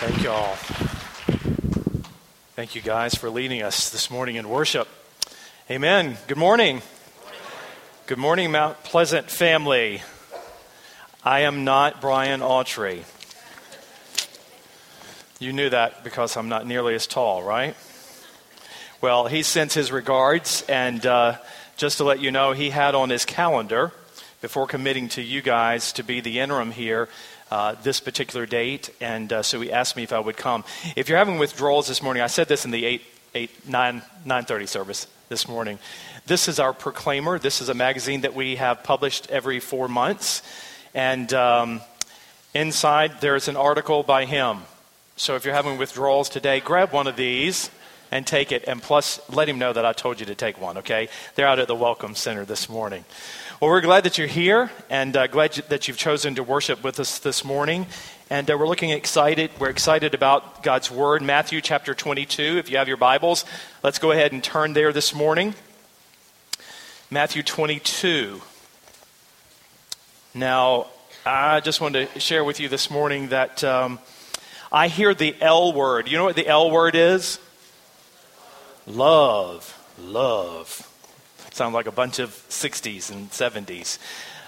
Thank you all. Thank you guys for leading us this morning in worship. Amen. Good morning. Good morning, Mount Pleasant family. I am not Brian Autry. You knew that because I'm not nearly as tall, right? Well, he sends his regards, and uh, just to let you know, he had on his calendar before committing to you guys to be the interim here uh, this particular date, and uh, so he asked me if I would come. If you're having withdrawals this morning, I said this in the 8, 8 9, 9.30 service this morning. This is our Proclaimer. This is a magazine that we have published every four months, and um, inside there's an article by him. So if you're having withdrawals today, grab one of these and take it. And plus, let him know that I told you to take one, okay? They're out at the Welcome Center this morning. Well, we're glad that you're here and uh, glad that you've chosen to worship with us this morning. And uh, we're looking excited. We're excited about God's Word. Matthew chapter 22. If you have your Bibles, let's go ahead and turn there this morning. Matthew 22. Now, I just wanted to share with you this morning that um, I hear the L word. You know what the L word is? Love, love. Sound like a bunch of 60s and 70s.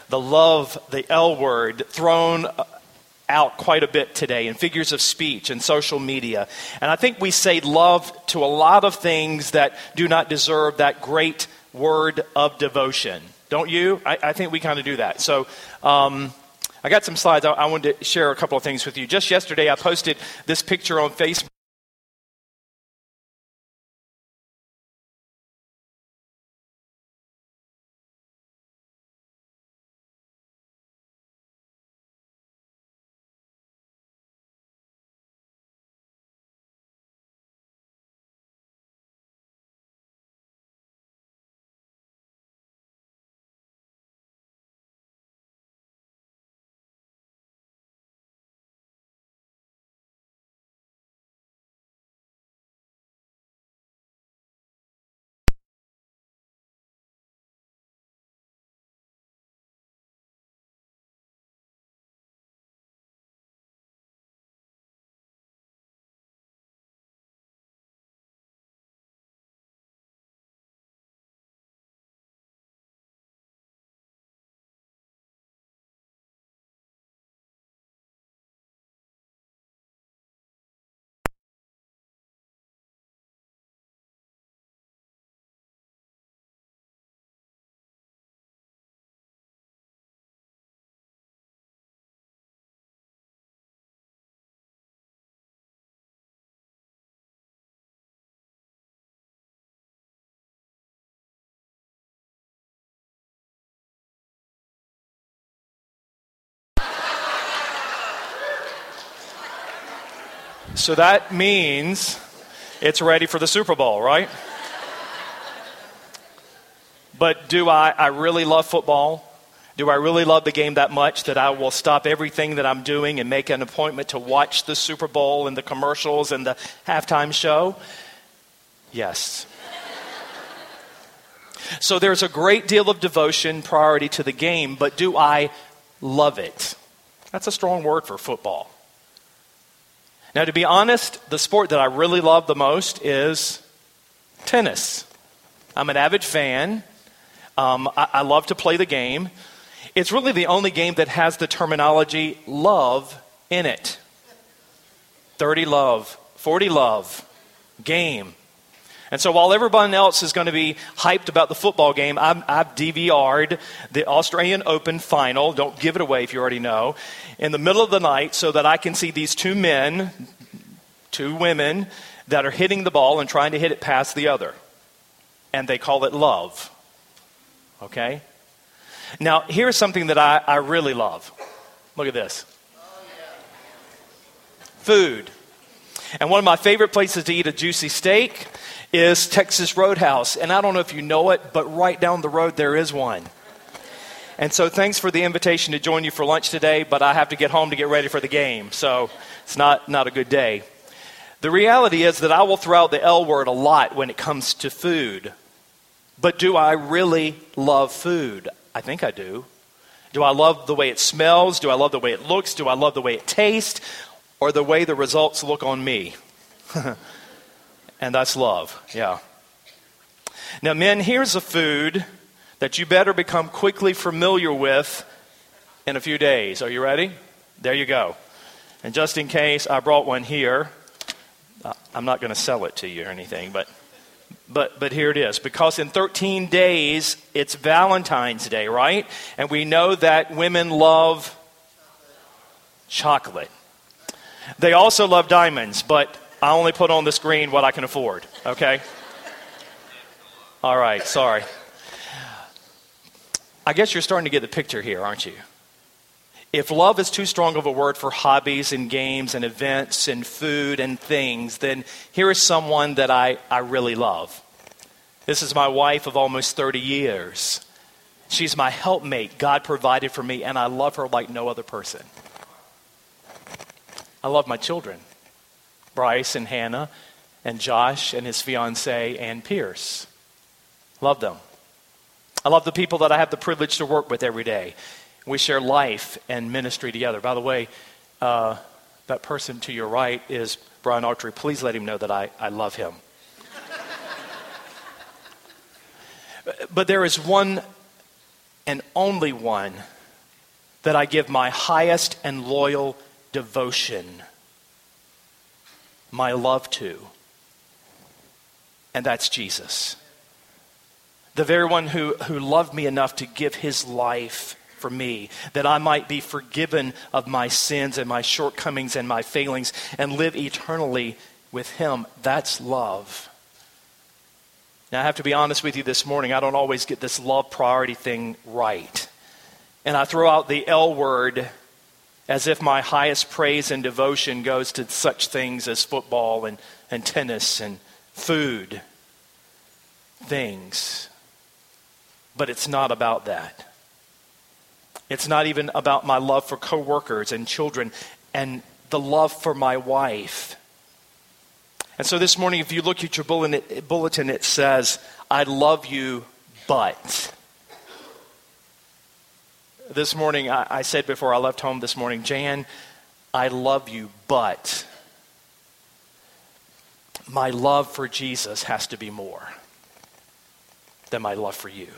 The love, the L word, thrown out quite a bit today in figures of speech and social media. And I think we say love to a lot of things that do not deserve that great word of devotion. Don't you? I, I think we kind of do that. So, um, I got some slides. I, I wanted to share a couple of things with you. Just yesterday, I posted this picture on Facebook. So that means it's ready for the Super Bowl, right? but do I, I really love football? Do I really love the game that much that I will stop everything that I'm doing and make an appointment to watch the Super Bowl and the commercials and the halftime show? Yes. so there's a great deal of devotion, priority to the game, but do I love it? That's a strong word for football. Now, to be honest, the sport that I really love the most is tennis. I'm an avid fan. Um, I, I love to play the game. It's really the only game that has the terminology love in it 30 love, 40 love, game. And so while everyone else is going to be hyped about the football game, i have DVR'd the Australian Open final. Don't give it away if you already know. In the middle of the night, so that I can see these two men, two women, that are hitting the ball and trying to hit it past the other. And they call it love. Okay? Now, here's something that I, I really love. Look at this food. And one of my favorite places to eat a juicy steak is Texas Roadhouse. And I don't know if you know it, but right down the road there is one. And so thanks for the invitation to join you for lunch today, but I have to get home to get ready for the game. So it's not, not a good day. The reality is that I will throw out the L word a lot when it comes to food. But do I really love food? I think I do. Do I love the way it smells? Do I love the way it looks? Do I love the way it tastes? or the way the results look on me. and that's love, yeah. Now, men, here's a food that you better become quickly familiar with in a few days. Are you ready? There you go. And just in case, I brought one here. Uh, I'm not going to sell it to you or anything, but but but here it is because in 13 days it's Valentine's Day, right? And we know that women love chocolate. They also love diamonds, but I only put on the screen what I can afford, okay? All right, sorry. I guess you're starting to get the picture here, aren't you? If love is too strong of a word for hobbies and games and events and food and things, then here is someone that I, I really love. This is my wife of almost 30 years. She's my helpmate. God provided for me, and I love her like no other person. I love my children Bryce and Hannah, and Josh and his fiancee, Ann Pierce. Love them. I love the people that I have the privilege to work with every day. We share life and ministry together. By the way, uh, that person to your right is Brian Autry. Please let him know that I, I love him. but there is one and only one that I give my highest and loyal devotion, my love to, and that's Jesus the very one who, who loved me enough to give his life for me, that I might be forgiven of my sins and my shortcomings and my failings and live eternally with him. That's love. Now, I have to be honest with you this morning. I don't always get this love priority thing right. And I throw out the L word as if my highest praise and devotion goes to such things as football and, and tennis and food things. But it's not about that. It's not even about my love for coworkers and children and the love for my wife. And so this morning, if you look at your bulletin, it says, I love you, but. This morning, I, I said before I left home this morning, Jan, I love you, but my love for Jesus has to be more than my love for you.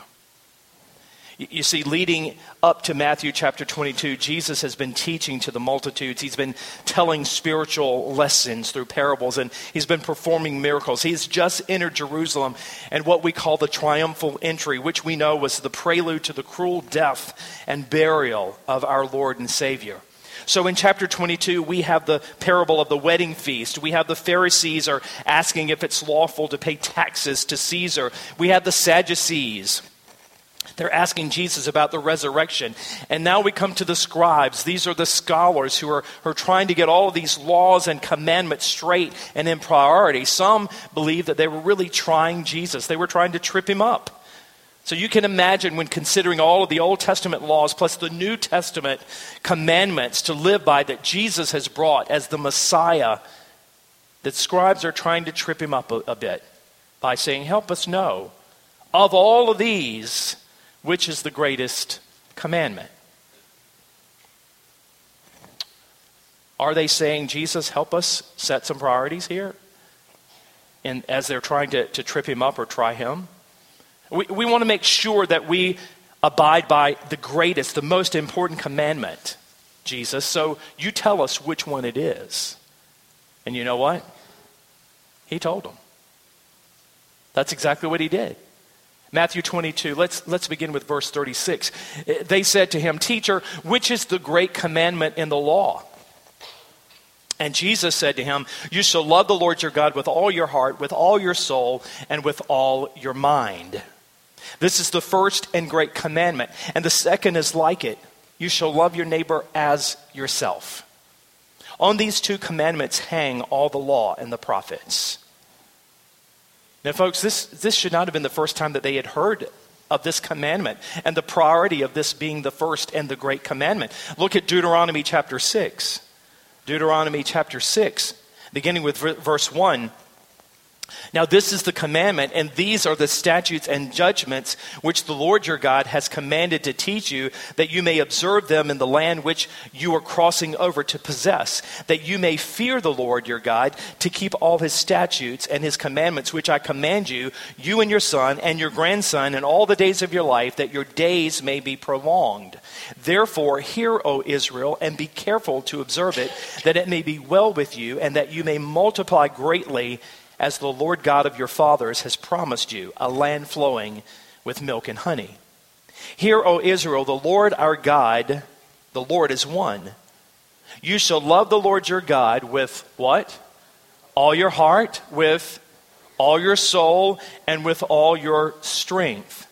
You see, leading up to Matthew chapter 22, Jesus has been teaching to the multitudes. He's been telling spiritual lessons through parables, and he's been performing miracles. He's just entered Jerusalem and what we call the triumphal entry, which we know was the prelude to the cruel death and burial of our Lord and Savior. So in chapter 22, we have the parable of the wedding feast. We have the Pharisees are asking if it's lawful to pay taxes to Caesar. We have the Sadducees they're asking Jesus about the resurrection. And now we come to the scribes. These are the scholars who are, who are trying to get all of these laws and commandments straight and in priority. Some believe that they were really trying Jesus, they were trying to trip him up. So you can imagine when considering all of the Old Testament laws plus the New Testament commandments to live by that Jesus has brought as the Messiah, that scribes are trying to trip him up a, a bit by saying, Help us know. Of all of these, which is the greatest commandment? Are they saying, Jesus, help us set some priorities here? And as they're trying to, to trip him up or try him? We, we want to make sure that we abide by the greatest, the most important commandment, Jesus. So you tell us which one it is. And you know what? He told them. That's exactly what he did. Matthew 22, let's, let's begin with verse 36. Eh, they said to him, Teacher, which is the great commandment in the law? And Jesus said to him, You shall love the Lord your God with all your heart, with all your soul, and with all your mind. This is the first and great commandment. And the second is like it you shall love your neighbor as yourself. On these two commandments hang all the law and the prophets. Now, folks, this, this should not have been the first time that they had heard of this commandment and the priority of this being the first and the great commandment. Look at Deuteronomy chapter 6. Deuteronomy chapter 6, beginning with verse 1. Now, this is the commandment, and these are the statutes and judgments which the Lord your God has commanded to teach you, that you may observe them in the land which you are crossing over to possess, that you may fear the Lord your God, to keep all his statutes and his commandments, which I command you, you and your son and your grandson, and all the days of your life, that your days may be prolonged. Therefore, hear, O Israel, and be careful to observe it, that it may be well with you, and that you may multiply greatly as the Lord God of your fathers has promised you, a land flowing with milk and honey. Hear, O Israel, the Lord our God, the Lord is one. You shall love the Lord your God with what? All your heart, with all your soul, and with all your strength.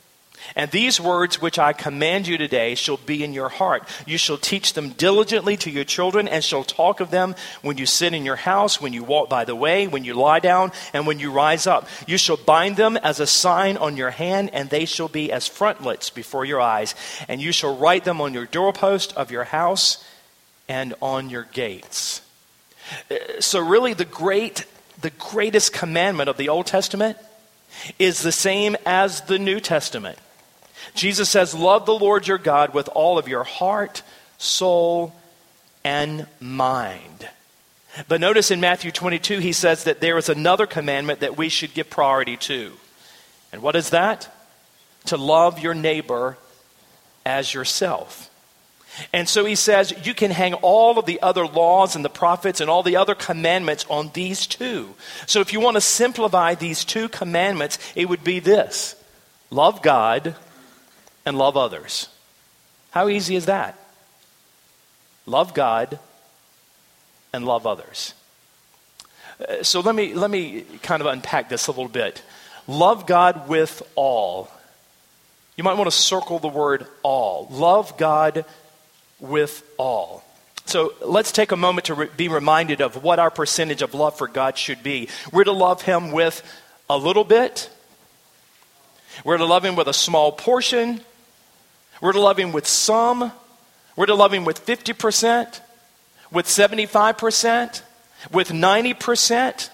And these words which I command you today shall be in your heart. You shall teach them diligently to your children, and shall talk of them when you sit in your house, when you walk by the way, when you lie down, and when you rise up. You shall bind them as a sign on your hand, and they shall be as frontlets before your eyes. And you shall write them on your doorpost of your house and on your gates. Uh, so, really, the great, the greatest commandment of the Old Testament is the same as the New Testament. Jesus says, Love the Lord your God with all of your heart, soul, and mind. But notice in Matthew 22, he says that there is another commandment that we should give priority to. And what is that? To love your neighbor as yourself. And so he says you can hang all of the other laws and the prophets and all the other commandments on these two. So if you want to simplify these two commandments, it would be this love God and love others. How easy is that? Love God and love others. Uh, so let me, let me kind of unpack this a little bit. Love God with all. You might want to circle the word all. Love God with all. So let's take a moment to re- be reminded of what our percentage of love for God should be. We're to love Him with a little bit, we're to love Him with a small portion, we're to love Him with some. We're to love Him with 50%, with 75%, with 90%.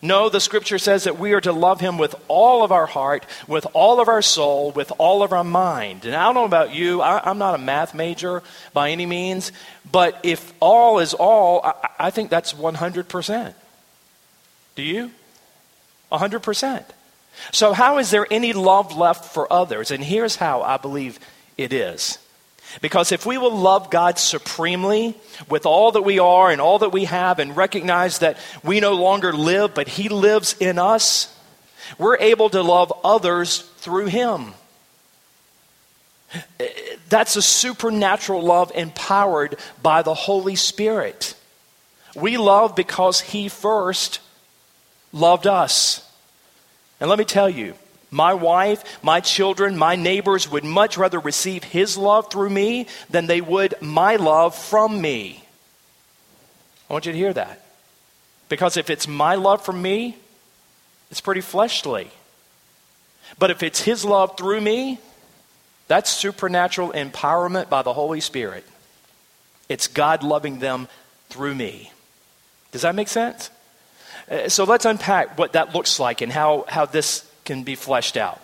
No, the scripture says that we are to love him with all of our heart, with all of our soul, with all of our mind. And I don't know about you, I, am not a math major by any means, but if all is all, I, I think that's 100%. Do you? 100%. So, how is there any love left for others? And here's how I believe it is. Because if we will love God supremely with all that we are and all that we have and recognize that we no longer live, but He lives in us, we're able to love others through Him. That's a supernatural love empowered by the Holy Spirit. We love because He first loved us. And let me tell you, my wife, my children, my neighbors would much rather receive His love through me than they would my love from me. I want you to hear that. Because if it's my love from me, it's pretty fleshly. But if it's His love through me, that's supernatural empowerment by the Holy Spirit. It's God loving them through me. Does that make sense? Uh, so let's unpack what that looks like and how, how this can be fleshed out.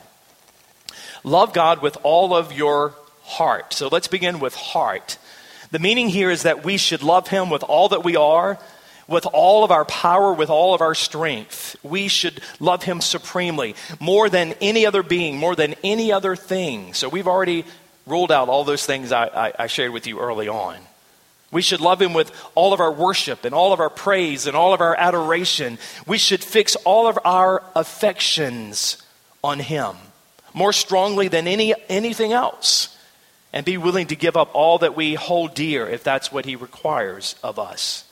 Love God with all of your heart. So let's begin with heart. The meaning here is that we should love Him with all that we are, with all of our power, with all of our strength. We should love Him supremely, more than any other being, more than any other thing. So we've already ruled out all those things I, I, I shared with you early on. We should love Him with all of our worship and all of our praise and all of our adoration. We should fix all of our affections on Him more strongly than any, anything else and be willing to give up all that we hold dear if that's what He requires of us.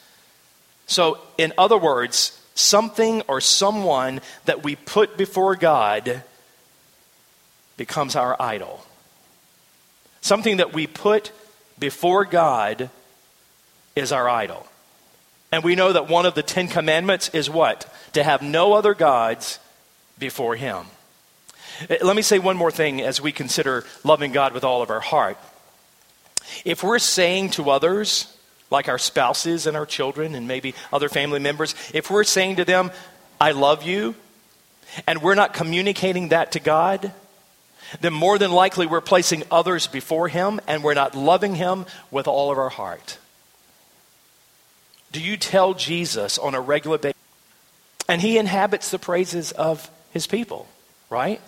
So, in other words, something or someone that we put before God becomes our idol. Something that we put before God is our idol. And we know that one of the Ten Commandments is what? To have no other gods before Him. Eh, let me say one more thing as we consider loving God with all of our heart. If we're saying to others, like our spouses and our children and maybe other family members, if we're saying to them, I love you, and we're not communicating that to God, then more than likely we're placing others before Him and we're not loving Him with all of our heart. Do you tell Jesus on a regular basis? And He inhabits the praises of His people, right?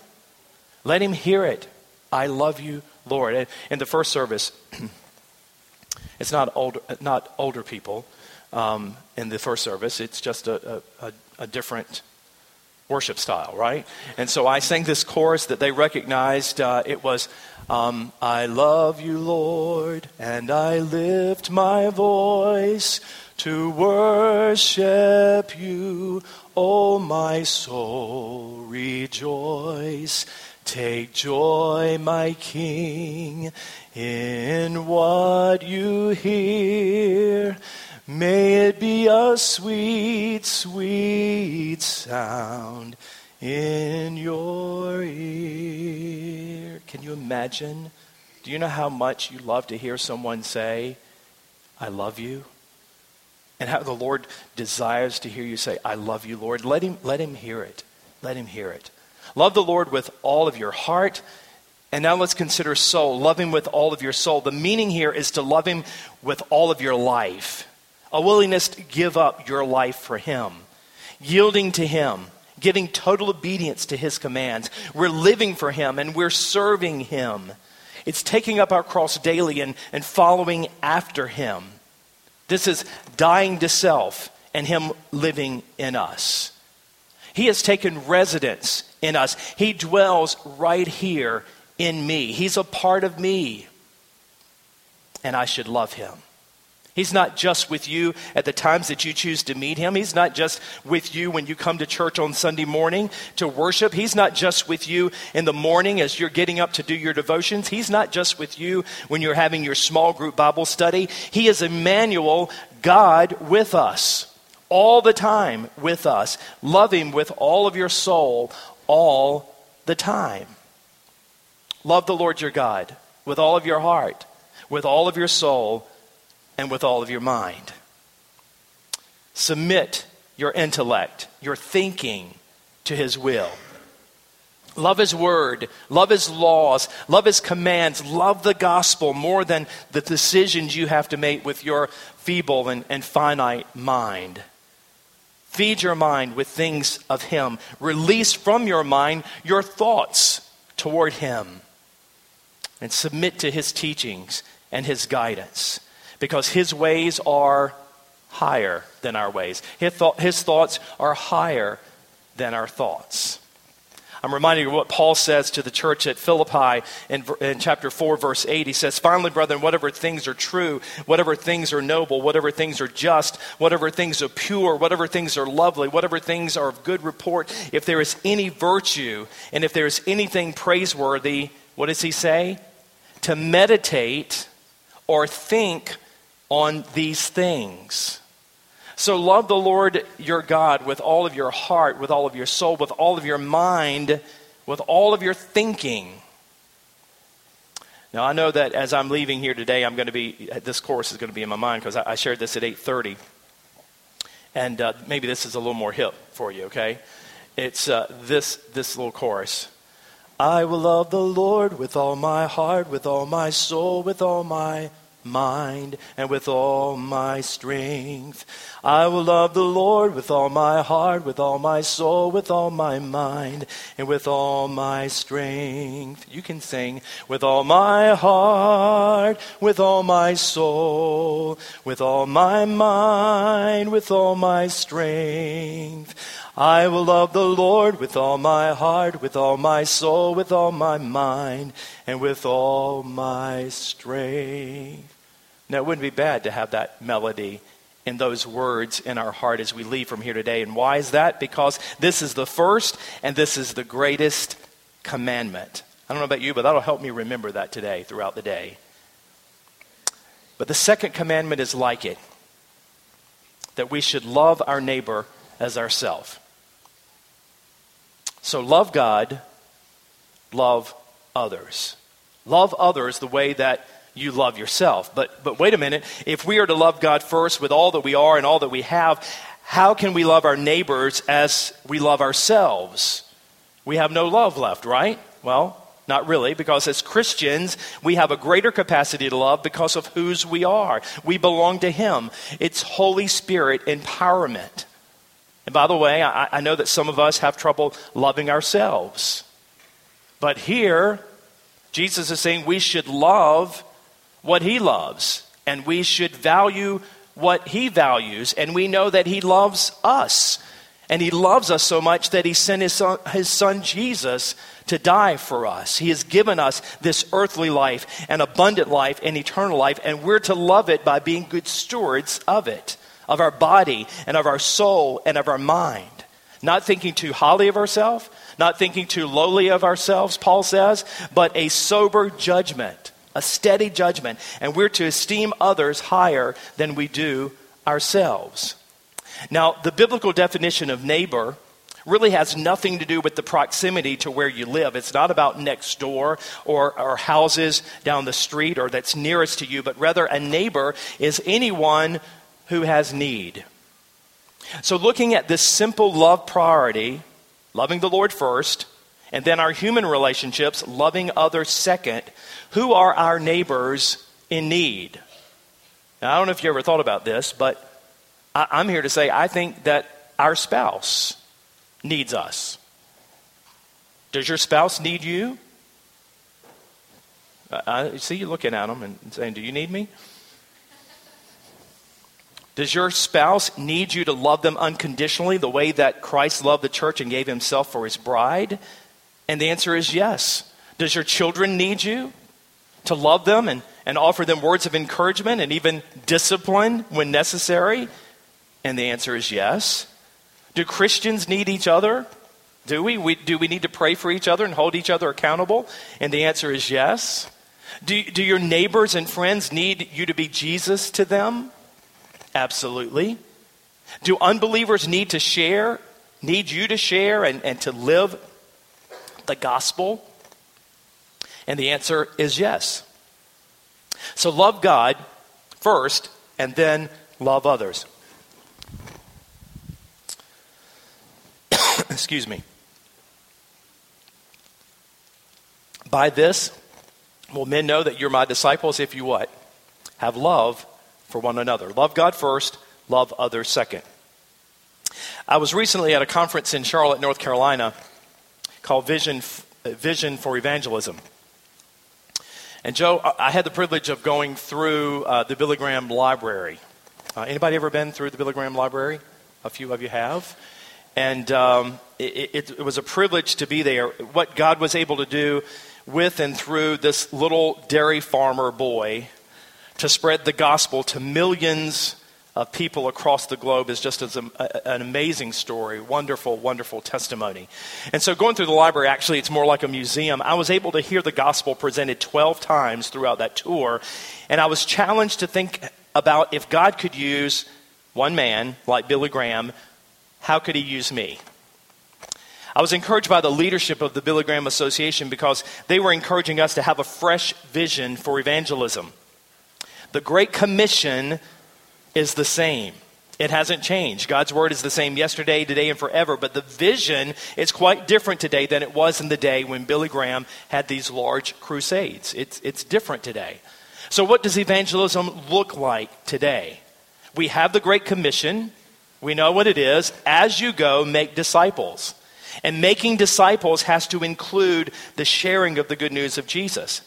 Let Him hear it. I love you, Lord. In the first service, it's not older, not older people um, in the first service, it's just a, a, a different worship style, right? And so I sang this chorus that they recognized. Uh, it was, um, I love you, Lord, and I lift my voice to worship you. Oh, my soul, rejoice. Take joy, my King, in what you hear. May it be a sweet, sweet sound in your ear. Can you imagine? Do you know how much you love to hear someone say, I love you? And how the Lord desires to hear you say, I love you, Lord. Let him, let him hear it. Let him hear it. Love the Lord with all of your heart. And now let's consider soul. Love him with all of your soul. The meaning here is to love him with all of your life a willingness to give up your life for Him, yielding to Him, giving total obedience to His commands. We're living for Him and we're serving Him. It's taking up our cross daily and, and following after Him. This is dying to self and Him living in us. He has taken residence in us, He dwells right here in me. He's a part of me, and I should love Him. He's not just with you at the times that you choose to meet Him. He's not just with you when you come to church on Sunday morning to worship. He's not just with you in the morning as you're getting up to do your devotions. He's not just with you when you're having your small group Bible study. He is Emmanuel, God with us, all the time with us. Love Him with all of your soul, all the time. Love the Lord your God with all of your heart, with all of your soul and with all of your mind. Submit your intellect, your thinking to His will. Love His word, love His laws, love His commands, love the gospel more than the decisions you have to make with your feeble and, and finite mind. Feed your mind with things of Him. Release from your mind your thoughts toward Him. And submit to His teachings and His guidance because his ways are higher than our ways. His, his thoughts are higher than our thoughts. I'm reminded of what Paul says to the church at Philippi in, in, chapter 4, verse 8. He says, Finally, brethren, whatever things are true, whatever things are noble, whatever things are just, whatever things are pure, whatever things are lovely, whatever things are of good report, if there is any virtue and if there is anything praiseworthy, what does he say? To meditate or think on these things. So love the Lord your God with all of your heart, with all of your soul, with all of your mind, with all of your thinking. Now I know that as I'm leaving here today, I'm going to be this course is going to be in my mind because I, shared this at 8:30, and uh, maybe this is a little more hip for you. Okay, it's uh, this this little chorus. I will love the Lord with all my heart, with all my soul, with all my mind and with all my strength. I will love the Lord with all my heart, with all my soul, with all my mind, and with all my strength. You can sing with all my heart, with all my soul, with all my mind, with all my strength. I will love the Lord with all my heart, with all my soul, with all my mind, and with all my strength. Now, it wouldn't be bad to have that melody in those words in our heart as we leave from here today. And why is that? Because this is the first and this is the greatest commandment. I don't know about you, but that'll help me remember that today throughout the day. But the second commandment is like it that we should love our neighbor as ourself. So love God, love others. Love others the way that you love yourself. But, but wait a minute. If we are to love God first with all that we are and all that we have, how can we love our neighbors as we love ourselves? we have no love left, right? Well, not really, because as Christians, we have a greater capacity to love because of whose we are. We belong to Him. It's Holy Spirit empowerment. And by the way, I, I know that some of us have trouble loving ourselves. But here, Jesus is saying we should love what He loves, and we should value what He values, and we know that He loves us. And he loves us so much that he sent his son, his son, Jesus to die for us. He has given us this earthly life, an abundant life, and eternal life, and we're to love it by being good stewards of it, of our body, and of our soul, and of our mind. Not thinking too highly of ourselves, not thinking too lowly of ourselves, Paul says, but a sober judgment, a steady judgment. And we're to esteem others higher than we do ourselves. Now, the biblical definition of neighbor really has nothing to do with the proximity to where you live. It's not about next door or, or houses down the street or that's nearest to you, but rather a neighbor is anyone who has need. So, looking at this simple love priority, loving the Lord first, and then our human relationships, loving others second, who are our neighbors in need? Now, I don't know if you ever thought about this, but I, am here to say I think that our spouse needs us. Does your spouse need you? I see you looking at them and saying, Do you need me? Does your spouse need you to love them unconditionally the way that Christ loved the church and gave himself for his bride? And the answer is yes. Does your children need you to love them and, and offer them words of encouragement and even discipline when necessary? And the answer is yes. Do Christians need each other? Do we? we? Do we need to pray for each other and hold each other accountable? And the answer is yes. Do, do your neighbors and friends need you to be Jesus to them? Absolutely. Do unbelievers need to share, need you to share and, and to live the gospel? And the answer is yes. So love God first and then love others. Excuse me. By this will men know that you're my disciples if you what? Have love for one another. Love God first, love others second. I was recently at a conference in Charlotte, North Carolina called Vision, Vision for Evangelism. And Joe, I had the privilege of going through uh, the Billy Graham Library. Uh, anybody ever been through the Billy Graham Library? A few of you have. And um, it, it, it was a privilege to be there. What God was able to do with and through this little dairy farmer boy to spread the gospel to millions of people across the globe is just as an amazing story, wonderful, wonderful testimony. And so, going through the library, actually, it's more like a museum. I was able to hear the gospel presented 12 times throughout that tour, and I was challenged to think about if God could use one man like Billy Graham how could he use me? I was encouraged by the leadership of the Billy Graham Association because they were encouraging us to have a fresh vision for evangelism. The Great Commission is the same. It hasn't changed. God's word is the same yesterday, today, and forever, but the vision is quite different today than it was in the day when Billy Graham had these large crusades. It's, it's different today. So, what does evangelism look like today? We have the Great Commission, we know what it is. As you go, make disciples. And making disciples has to include the sharing of the good news of Jesus.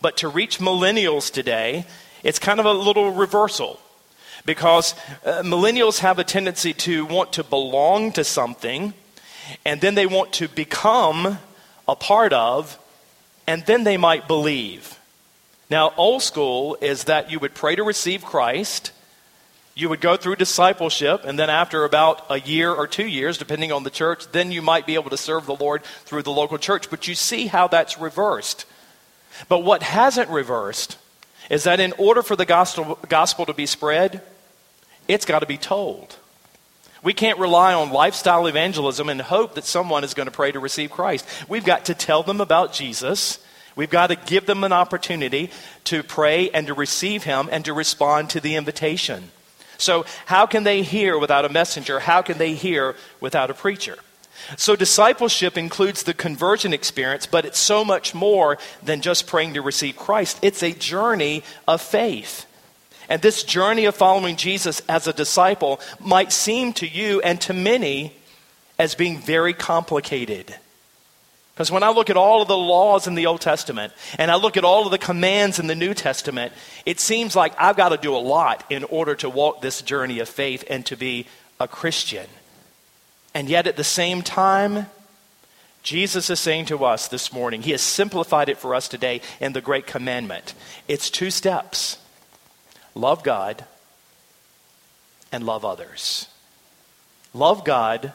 But to reach millennials today, it's kind of a little reversal because uh, millennials have a tendency to want to belong to something and then they want to become a part of and then they might believe. Now, old school is that you would pray to receive Christ you would go through discipleship, and then after about a year or two years, depending on the church, then you might be able to serve the Lord through the local church. But you see how that's reversed. But what hasn't reversed is that in order for the gospel, gospel to be spread, it's got to be told. We can't rely on lifestyle evangelism and hope that someone is going to pray to receive Christ. We've got to tell them about Jesus. We've got to give them an opportunity to pray and to receive Him and to respond to the invitation. So, how can they hear without a messenger? How can they hear without a preacher? So, discipleship includes the conversion experience, but it's so much more than just praying to receive Christ. It's a journey of faith. And this journey of following Jesus as a disciple might seem to you and to many as being very complicated. Because when I look at all of the laws in the Old Testament and I look at all of the commands in the New Testament, it seems like I've got to do a lot in order to walk this journey of faith and to be a Christian. And yet at the same time, Jesus is saying to us this morning, He has simplified it for us today in the Great Commandment. It's two steps love God and love others. Love God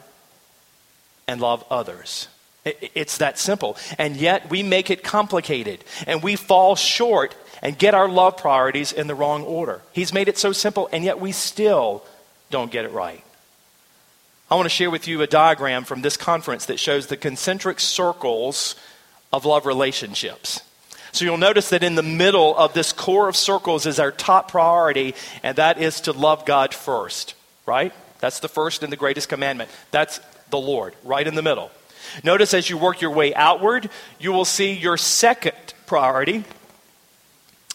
and love others. It's that simple. And yet we make it complicated and we fall short and get our love priorities in the wrong order. He's made it so simple and yet we still don't get it right. I want to share with you a diagram from this conference that shows the concentric circles of love relationships. So you'll notice that in the middle of this core of circles is our top priority, and that is to love God first, right? That's the first and the greatest commandment. That's the Lord, right in the middle. Notice as you work your way outward, you will see your second priority,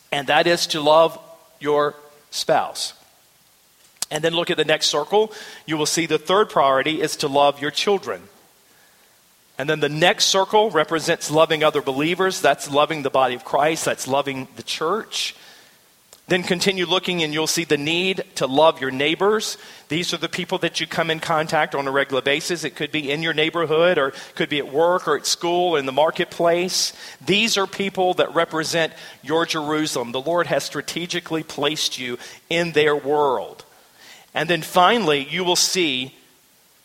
and that is to love your spouse. And then look at the next circle. You will see the third priority is to love your children. And then the next circle represents loving other believers. That's loving the body of Christ. That's loving the church. Then continue looking and you'll see the need to love your neighbors. These are the people that you come in contact on a regular basis. It could be in your neighborhood or it could be at work or at school or in the marketplace. These are people that represent your Jerusalem. The Lord has strategically placed you in their world. And then finally, you will see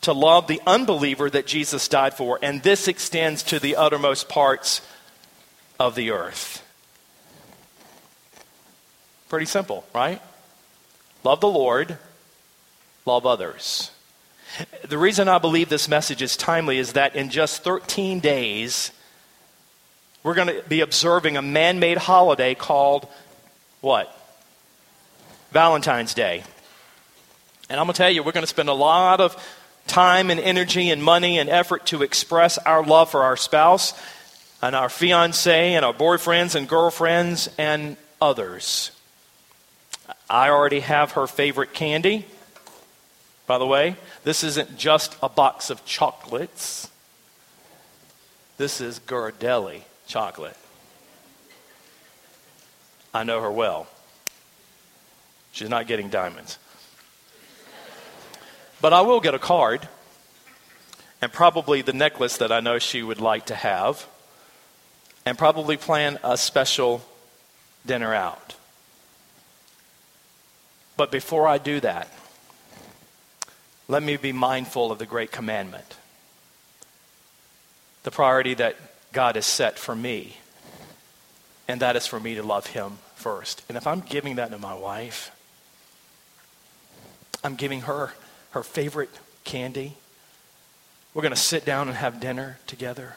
to love the unbeliever that Jesus died for. And this extends to the uttermost parts of the earth. Pretty simple, right? Love the Lord, love others. The reason I believe this message is timely is that in just 13 days, we're going to be observing a man made holiday called what? Valentine's Day. And I'm going to tell you, we're going to spend a lot of time and energy and money and effort to express our love for our spouse and our fiance and our boyfriends and girlfriends and others. I already have her favorite candy. By the way, this isn't just a box of chocolates. This is Ghirardelli chocolate. I know her well. She's not getting diamonds. But I will get a card and probably the necklace that I know she would like to have and probably plan a special dinner out. But before I do that, let me be mindful of the great commandment. The priority that God has set for me, and that is for me to love Him first. And if I'm giving that to my wife, I'm giving her her favorite candy. We're going to sit down and have dinner together.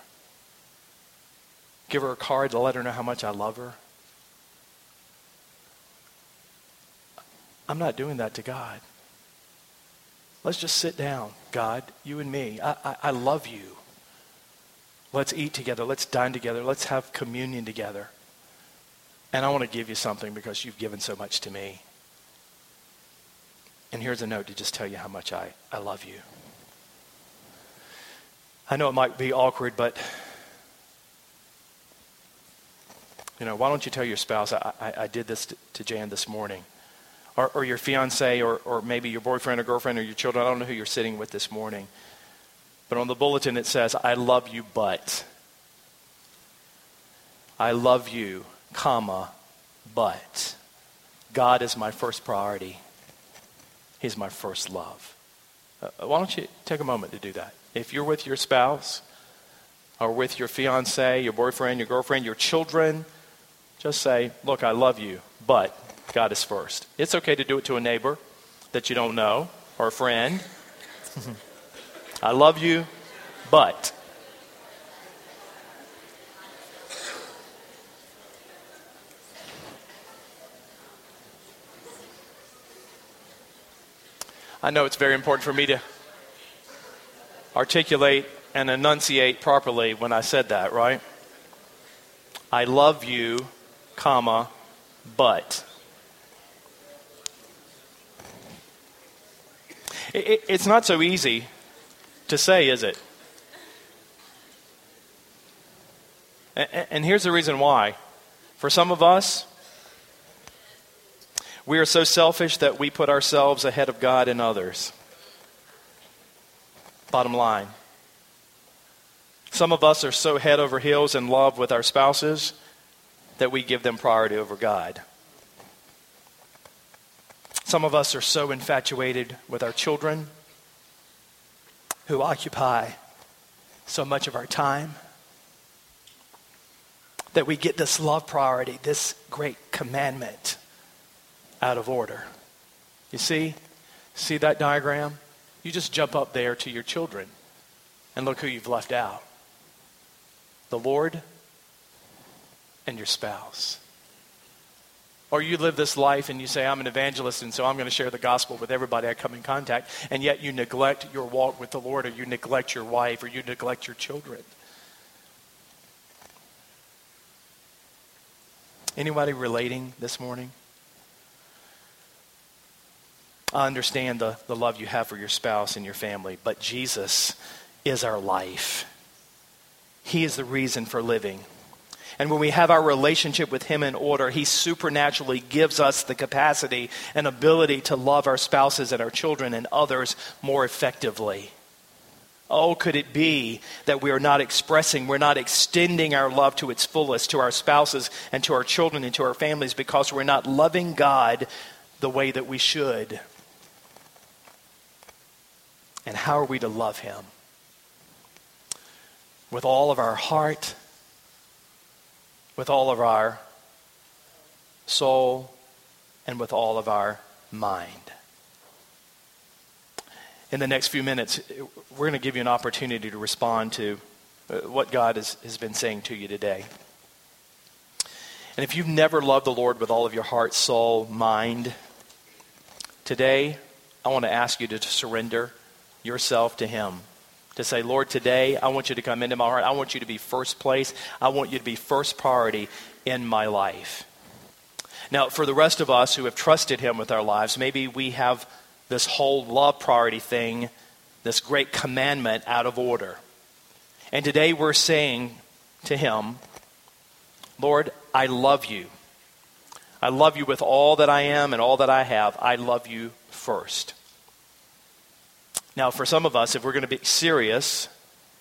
Give her a card to let her know how much I love her. I'm not doing that to God. Let's just sit down, God, you and me. I, I, I love you. Let's eat together. Let's dine together. Let's have communion together. And I want to give you something because you've given so much to me. And here's a note to just tell you how much I, I love you. I know it might be awkward, but you know, why don't you tell your spouse, I, I, I did this to, to Jan this morning? or, or your fiance, or, or maybe your boyfriend or girlfriend or your children. I don't know who you're sitting with this morning. But on the bulletin it says, I love you, but. I love you, comma, but. God is my first priority. He's my first love. Uh, why don't you take a moment to do that? If you're with your spouse, or with your fiance, your boyfriend, your girlfriend, your children, just say, Look, I love you, but God is first. It's okay to do it to a neighbor that you don't know or a friend. I love you, but. I know it's very important for me to articulate and enunciate properly when I said that, right? I love you, comma, but. It, it, it's not so easy to say, is it? And, and here's the reason why. For some of us, we are so selfish that we put ourselves ahead of God and others. Bottom line. Some of us are so head over heels in love with our spouses that we give them priority over God. Some of us are so infatuated with our children who occupy so much of our time that we get this love priority, this great commandment out of order. You see? See that diagram? You just jump up there to your children and look who you've left out the Lord and your spouse. Or you live this life and you say, I'm an evangelist, and so I'm going to share the gospel with everybody I come in contact, and yet you neglect your walk with the Lord, or you neglect your wife, or you neglect your children. Anybody relating this morning? I understand the, the love you have for your spouse and your family, but Jesus is our life. He is the reason for living. And when we have our relationship with Him in order, He supernaturally gives us the capacity and ability to love our spouses and our children and others more effectively. Oh, could it be that we are not expressing, we're not extending our love to its fullest to our spouses and to our children and to our families because we're not loving God the way that we should? And how are we to love him? With all of our heart, with all of our soul, and with all of our mind. In the next few minutes, we're going to give you an opportunity to respond to uh, what God has, has been saying to you today. And if you've never loved the Lord with all of your heart, soul, mind, today I want to ask you to surrender yourself to Him. To say, Lord, today I want you to come into my heart. I want you to be first place. I want you to be first priority in my life. Now, for the rest of us who have trusted Him with our lives, maybe we have this whole love priority thing, this great commandment out of order. And today we're saying to Him, Lord, I love you. I love you with all that I am and all that I have. I love you first. Now, for some of us, if we're going to be serious,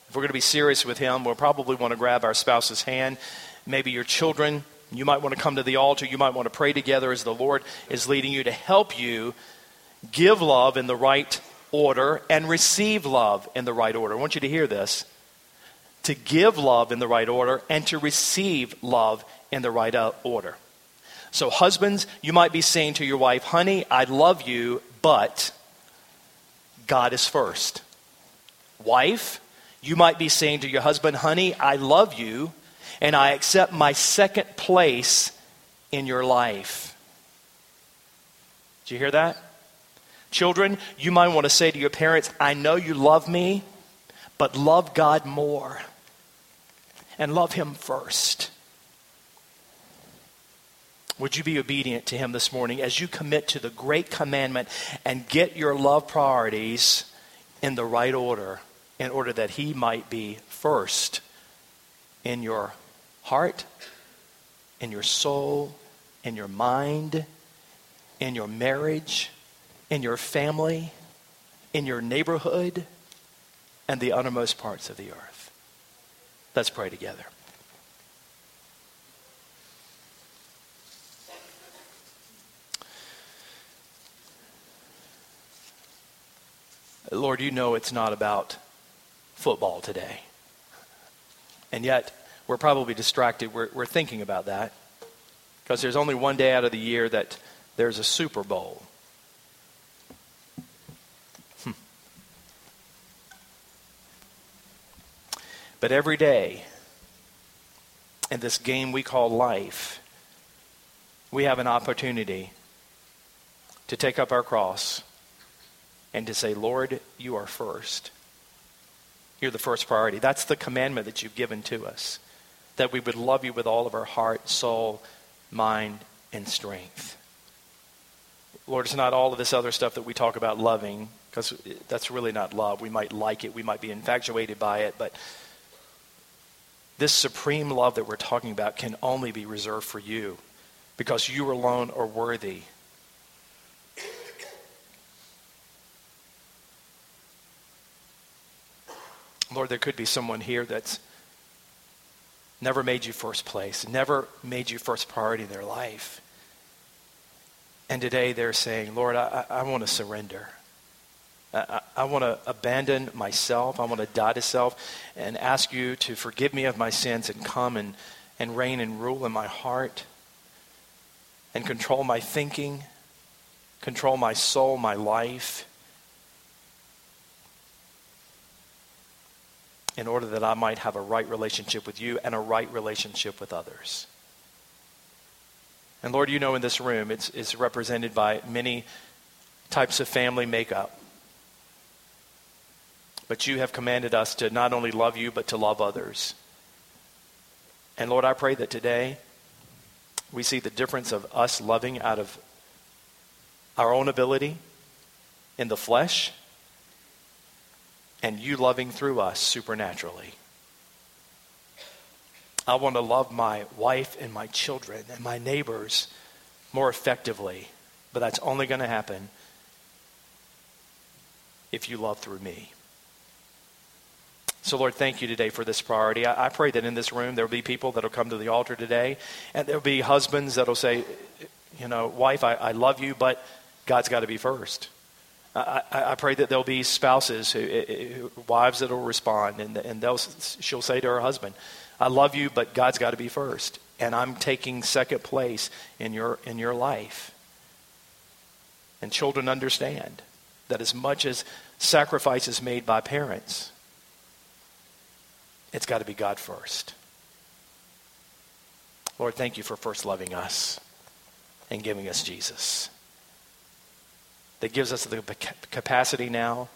if we're going to be serious with Him, we'll probably want to grab our spouse's hand. Maybe your children, you might want to come to the altar. You might want to pray together as the Lord is leading you to help you give love in the right order and receive love in the right order. I want you to hear this to give love in the right order and to receive love in the right uh, order. So, husbands, you might be saying to your wife, honey, I love you, but God is first. Wife, you might be saying to your husband, honey, I love you, and I accept my second place in your life. Do you hear that? Children, you might want to say to your parents, I know you love me, but love God more and love Him first. Would you be obedient to him this morning as you commit to the great commandment and get your love priorities in the right order in order that he might be first in your heart, in your soul, in your mind, in your marriage, in your family, in your neighborhood, and the uttermost parts of the earth? Let's pray together. Lord, you know it's not about football today. And yet, we're probably distracted. We're, we're thinking about that because there's only one day out of the year that there's a Super Bowl. Hmm. But every day in this game we call life, we have an opportunity to take up our cross and to say, Lord, you are first. You're the first priority. That's the commandment that you've given to us that we would love you with all of our heart, soul, mind, and strength. Lord, it's not all of this other stuff that we talk about loving, because that's really not love. We might like it, we might be infatuated by it, but this supreme love that we're talking about can only be reserved for you because you alone are worthy. Lord, there could be someone here that's never made you first place, never made you first priority in their life. And today they're saying, Lord, I, I want to surrender. I, I want to abandon myself. I want to die to self and ask you to forgive me of my sins and come and, and reign and rule in my heart and control my thinking, control my soul, my life. In order that I might have a right relationship with you and a right relationship with others. And Lord, you know in this room it's, it's represented by many types of family makeup. But you have commanded us to not only love you, but to love others. And Lord, I pray that today we see the difference of us loving out of our own ability in the flesh and you loving through us supernaturally. I want to love my wife and my children and my neighbors more effectively, but that's only going to happen if you love through me. So, Lord, thank you today for this priority. I, I pray that in this room there will be people that will come to the altar today, and there will be husbands that will say, you know, wife, I, I love you, but God's got to be first. I, I, pray that there'll be spouses, who, wives that will respond, and, and they'll, she'll say to her husband, I love you, but God's got to be first. And I'm taking second place in your, in your life. And children understand that as much as sacrifice is made by parents, it's got to be God first. Lord, thank you for first loving us and giving us Jesus that gives us the capacity now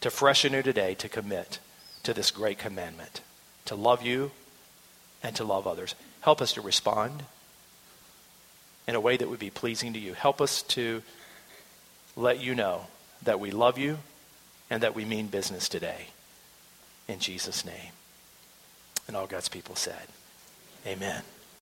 to fresh anew today to commit to this great commandment to love you and to love others. Help us to respond in a way that would be pleasing to you. Help us to let you know that we love you and that we mean business today. In Jesus' name. And all God's people said, Amen.